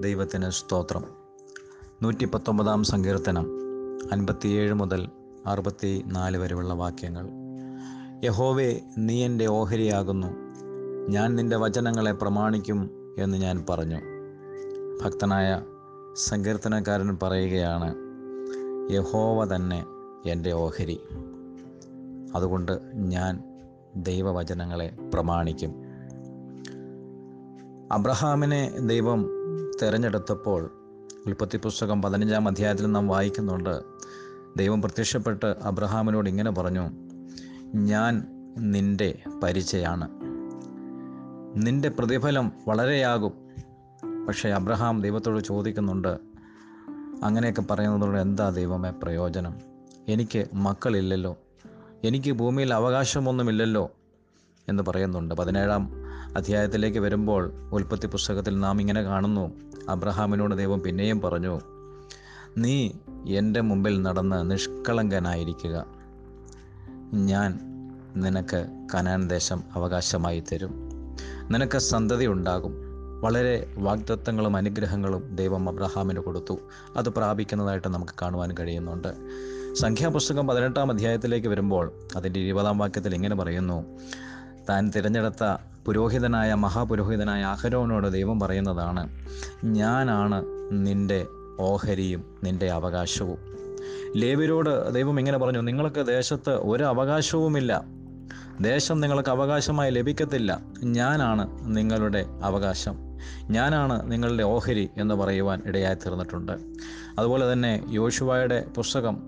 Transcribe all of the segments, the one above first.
ദൈവത്തിന് സ്തോത്രം. നൂറ്റി പത്തൊമ്പതാം സങ്കീർത്തനം അൻപത്തിയേഴ് മുതൽ അറുപത്തി നാല് വരെയുള്ള വാക്യങ്ങൾ. യഹോവേ നീ എന്റെ ഓഹരിയാകുന്നു. ഞാൻ നിന്റെ വചനങ്ങളെ പ്രമാണിക്കും എന്ന് ഞാൻ പറഞ്ഞു. ഭക്തനായ സങ്കീർത്തനക്കാരൻ പറയുകയാണ് യഹോവ തന്നെ എന്റെ ഓഹരി. അതുകൊണ്ട് ഞാൻ ദൈവവചനങ്ങളെ പ്രമാണിക്കും. അബ്രഹാമിനെ ദൈവം തിരഞ്ഞെടുത്തപ്പോൾ ഉൽപ്പത്തി പുസ്തകം പതിനഞ്ചാം അധ്യായത്തിൽ നാം വായിക്കുന്നുണ്ട്. ദൈവം പ്രത്യക്ഷപ്പെട്ട് അബ്രഹാമിനോട് ഇങ്ങനെ പറഞ്ഞു ഞാൻ നിന്റെ പരിചയാണ്. നിന്റെ പ്രതിഫലം വളരെയാകും. പക്ഷേ അബ്രഹാം ദൈവത്തോട് ചോദിക്കുന്നുണ്ട് അങ്ങനെയൊക്കെ പറയുന്നതോട് എന്താ ദൈവമേ പ്രയോജനം? എനിക്ക് മക്കളില്ലല്ലോ. എനിക്ക് ഭൂമിയിൽ അവകാശമൊന്നുമില്ലല്ലോ. എന്ന് പറയുന്നുണ്ട്. പതിനേഴാം അധ്യായത്തിലേക്ക് വരുമ്പോൾ ഉൽപ്പത്തി പുസ്തകത്തിൽ നാം ഇങ്ങനെ കാണുന്നു അബ്രഹാമിനോട് ദൈവം പിന്നെയും പറഞ്ഞു നീ എന്റെ മുമ്പിൽ നടന്ന് നിഷ്കളങ്കനായിരിക്കുക. ഞാൻ നിനക്ക് കനാൻ ദേശം അവകാശമായി തരും. നിനക്ക് സന്തതി ഉണ്ടാകും. വളരെ വാഗ്ദത്തങ്ങളും അനുഗ്രഹങ്ങളും ദൈവം അബ്രഹാമിന് കൊടുത്തു. അത് പ്രാപിക്കുന്നതായിട്ട് നമുക്ക് കാണുവാൻ കഴിയുന്നുണ്ട്. സംഖ്യാപുസ്തകം പതിനെട്ടാം അധ്യായത്തിലേക്ക് വരുമ്പോൾ അതിന്റെ ഇരുപതാം വാക്യത്തിൽ ഇങ്ങനെ പറയുന്നു താൻ തിരഞ്ഞെടുത്ത പുരോഹിതനായ മഹാപുരോഹിതനായ അഹരോനോട് ദൈവം പറയുന്നതാണ് ഞാനാണ് നിന്റെ ഓഹരിയും നിന്റെ അവകാശവും. ലേവിരോട് ദൈവം ഇങ്ങനെ പറഞ്ഞു നിങ്ങൾക്ക് ദേശത്ത് ഒരു അവകാശവുമില്ല. ദേശം നിങ്ങൾക്ക് അവകാശമായി ലഭിക്കത്തില്ല. ഞാനാണ് നിങ്ങളുടെ അവകാശം. ഞാനാണ് നിങ്ങളുടെ ഓഹരി എന്ന് പറയുവാൻ ഇടയായി തീർന്നിട്ടുണ്ട് അതുപോലെ തന്നെ യോശുവായുടെ പുസ്തകം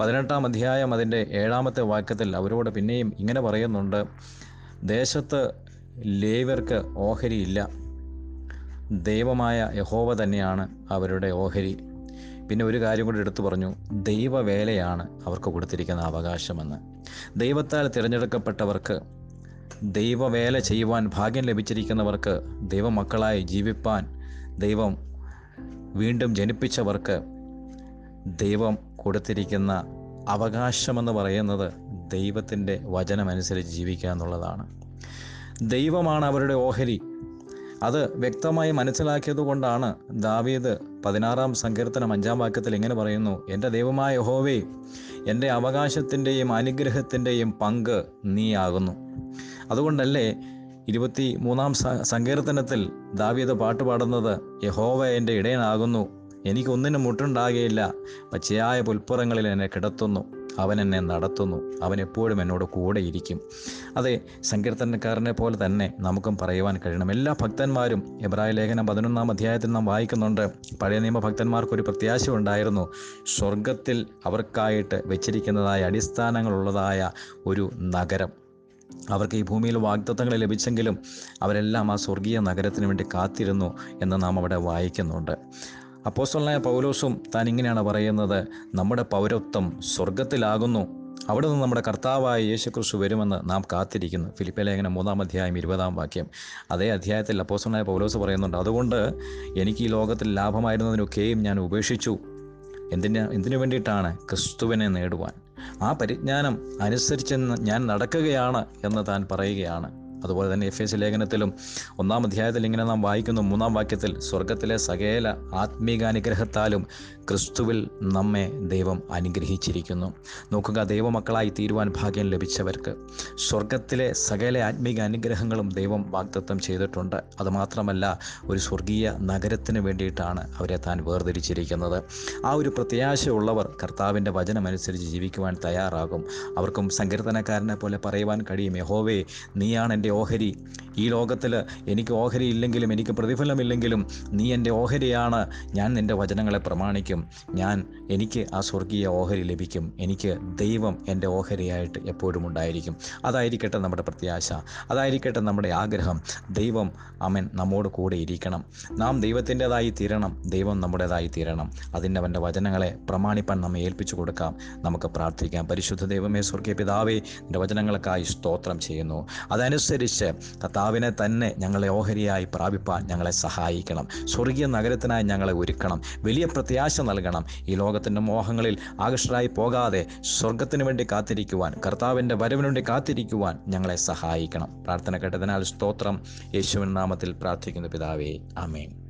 പതിനെട്ടാം അധ്യായം അതിന്റെ ഏഴാമത്തെ വാക്യത്തിൽ അവരോട് പിന്നെയും ഇങ്ങനെ പറയുന്നുണ്ട് ദേശത്ത് ലേവർക്ക് ഓഹരിയില്ല. ദൈവമായ യഹോവ തന്നെയാണ് അവരുടെ ഓഹരി. പിന്നെ ഒരു കാര്യം കൂടി എടുത്തു പറഞ്ഞു. ദൈവവേലയാണ് അവർക്ക് കൊടുത്തിരിക്കുന്ന അവകാശമെന്ന്. ദൈവത്താൽ തിരഞ്ഞെടുക്കപ്പെട്ടവർക്ക് ദൈവവേല ചെയ്യുവാൻ ഭാഗ്യം ലഭിച്ചിരിക്കുന്നവർക്ക് ദൈവമക്കളായി ജീവിപ്പാൻ ദൈവം വീണ്ടും ജനിപ്പിച്ചവർക്ക് ദൈവം കൊടുത്തിരിക്കുന്ന അവകാശമെന്ന് പറയുന്നത് ദൈവത്തിന്റെ വചനമനുസരിച്ച് ജീവിക്കുക എന്നുള്ളതാണ്. ദൈവമാണ് അവരുടെ ഓഹരി. അത് വ്യക്തമായി മനസ്സിലാക്കിയത് കൊണ്ടാണ് ദാവീദ് പതിനാറാം സങ്കീർത്തനം അഞ്ചാം വാക്യത്തിൽ ഇങ്ങനെ പറയുന്നു എന്റെ ദൈവമായ ഹോവേ എന്റെ അവകാശത്തിന്റെയും അനുഗ്രഹത്തിന്റെയും പങ്ക് നീയാകുന്നു. അതുകൊണ്ടല്ലേ ഇരുപത്തി മൂന്നാം സങ്കീർത്തനത്തിൽ ദാവീദ് പാട്ട് പാടുന്നത് യഹോവ എന്റെ ഇടയനാകുന്നു എനിക്കൊന്നിനും മുട്ടുണ്ടാകുകയില്ല പച്ചയായ പുൽപ്പുറങ്ങളിൽ എന്നെ കിടത്തുന്നു. അവൻ എന്നെ നടത്തുന്നു. അവൻ എപ്പോഴും എന്നോട് കൂടെ ഇരിക്കും. അതെ സങ്കീർത്തനക്കാരനെ പോലെ തന്നെ നമുക്കും പറയുവാൻ കഴിയണം. എല്ലാ ഭക്തന്മാരും എബ്രായ ലേഖനം പതിനൊന്നാം അധ്യായത്തിൽ നാം വായിക്കുന്നുണ്ട്. പഴയ നിയമ ഭക്തന്മാർക്കൊരു പ്രത്യാശ ഉണ്ടായിരുന്നു. സ്വർഗത്തിൽ അവർക്കായിട്ട് വെച്ചിരിക്കുന്നതായ അടിസ്ഥാനങ്ങളുള്ളതായ ഒരു നഗരം. അവർക്ക് ഈ ഭൂമിയിൽ വാഗ്ദത്തങ്ങൾ ലഭിച്ചെങ്കിലും അവരെല്ലാം ആ സ്വർഗീയ നഗരത്തിന് വേണ്ടി കാത്തിരുന്നു എന്ന് നാം അവിടെ വായിക്കുന്നുണ്ട്. അപ്പോസ്റ്റലായ പൗലോസും താൻ ഇങ്ങനെയാണ് പറയുന്നത് നമ്മുടെ പൗരത്വം സ്വർഗത്തിലാകുന്നു അവിടെ നിന്ന് നമ്മുടെ കർത്താവായ യേശുക്രിസ്തു വരുമെന്ന് നാം കാത്തിരിക്കുന്നു. ഫിലിപ്പ ലേഖനം മൂന്നാം അധ്യായം ഇരുപതാം വാക്യം. അതേ അധ്യായത്തിൽ അപ്പോസ്റ്റലായ പൗലോസ് പറയുന്നുണ്ട് അതുകൊണ്ട് എനിക്ക് ഈ ലോകത്തിൽ ലാഭമായിരുന്നതിനൊക്കെയും ഞാൻ ഉപേക്ഷിച്ചു. എന്തിന് എന്തിനു വേണ്ടിയിട്ടാണ് ക്രിസ്തുവിനെ നേടുവാൻ? ആ പരിജ്ഞാനം അനുസരിച്ച് ഞാൻ നടക്കുകയാണ് എന്ന് താൻ പറയുകയാണ്. അതുപോലെ തന്നെ എഫ് എസ് ലേഖനത്തിലും ഒന്നാം അധ്യായത്തിൽ ഇങ്ങനെ നാം വായിക്കുന്നു. മൂന്നാം വാക്യത്തിൽ സ്വർഗത്തിലെ സകേല ആത്മീകാനുഗ്രഹത്താലും ക്രിസ്തുവിൽ നമ്മെ ദൈവം അനുഗ്രഹിച്ചിരിക്കുന്നു. നോക്കുക ദൈവമക്കളായി തീരുവാൻ ഭാഗ്യം ലഭിച്ചവർക്ക്. സ്വർഗത്തിലെ സകല ആത്മീക അനുഗ്രഹങ്ങളും ദൈവം വാഗ്ദത്തം ചെയ്തിട്ടുണ്ട്. അതുമാത്രമല്ല ഒരു സ്വർഗീയ നഗരത്തിന് വേണ്ടിയിട്ടാണ് അവരെ താൻ വേർതിരിച്ചിരിക്കുന്നത്. ആ ഒരു പ്രത്യാശയുള്ളവർ കർത്താവിന്റെ വചനമനുസരിച്ച് ജീവിക്കുവാൻ തയ്യാറാകും. അവർക്കും സങ്കീർത്തനക്കാരനെ പോലെ പറയുവാൻ കഴിയും. യഹോവേ നീയാണ് എന്റെ ഓഹരി. ഈ ലോകത്തിൽ എനിക്ക് ഓഹരി ഇല്ലെങ്കിലും എനിക്ക് പ്രതിഫലമില്ലെങ്കിലും നീ എന്റെ ഓഹരിയാണ്. ഞാൻ നിന്റെ വചനങ്ങളെ പ്രമാണിക്കും. ഞാൻ എനിക്ക് ആ സ്വർഗീയ ഓഹരി ലഭിക്കും. എനിക്ക് ദൈവം എന്റെ ഓഹരിയായിട്ട് എപ്പോഴും ഉണ്ടായിരിക്കും. അതായിരിക്കട്ടെ നമ്മുടെ പ്രത്യാശ. അതായിരിക്കട്ടെ നമ്മുടെ ആഗ്രഹം. ദൈവം അവൻ നമ്മോട് കൂടെ ഇരിക്കണം. നാം ദൈവത്തിന്റെതായി തീരണം. ദൈവം നമ്മുടേതായി തീരണം. അതിന്റെ അവന്റെ വചനങ്ങളെ പ്രമാണിപ്പാൻ നമ്മെ ഏൽപ്പിച്ചു കൊടുക്കാം. നമുക്ക് പ്രാർത്ഥിക്കാം. പരിശുദ്ധ ദൈവമേ സ്വർഗീയ പിതാവേ എന്റെ വചനങ്ങൾക്കായി സ്തോത്രം ചെയ്യുന്നു. അതനുസരിച്ച് കർത്താവിനെ തന്നെ ഞങ്ങളെ ഓഹരിയായി പ്രാപിപ്പാൻ ഞങ്ങളെ സഹായിക്കണം. സ്വർഗീയ നഗരത്തിനായി ഞങ്ങളെ ഒരുക്കണം. വലിയ പ്രത്യാശ നൽകണം. ഈ ലോകത്തിന്റെ മോഹങ്ങളിൽ ആകർഷരായി പോകാതെ സ്വർഗത്തിന് വേണ്ടി കാത്തിരിക്കുവാൻ കർത്താവിന്റെ വരവിന് വേണ്ടി കാത്തിരിക്കുവാൻ ഞങ്ങളെ സഹായിക്കണം. പ്രാർത്ഥന കേട്ടതിനാൽ സ്തോത്രം. യേശുവിൻ നാമത്തിൽ പ്രാർത്ഥിക്കുന്നു പിതാവേ. ആമേൻ.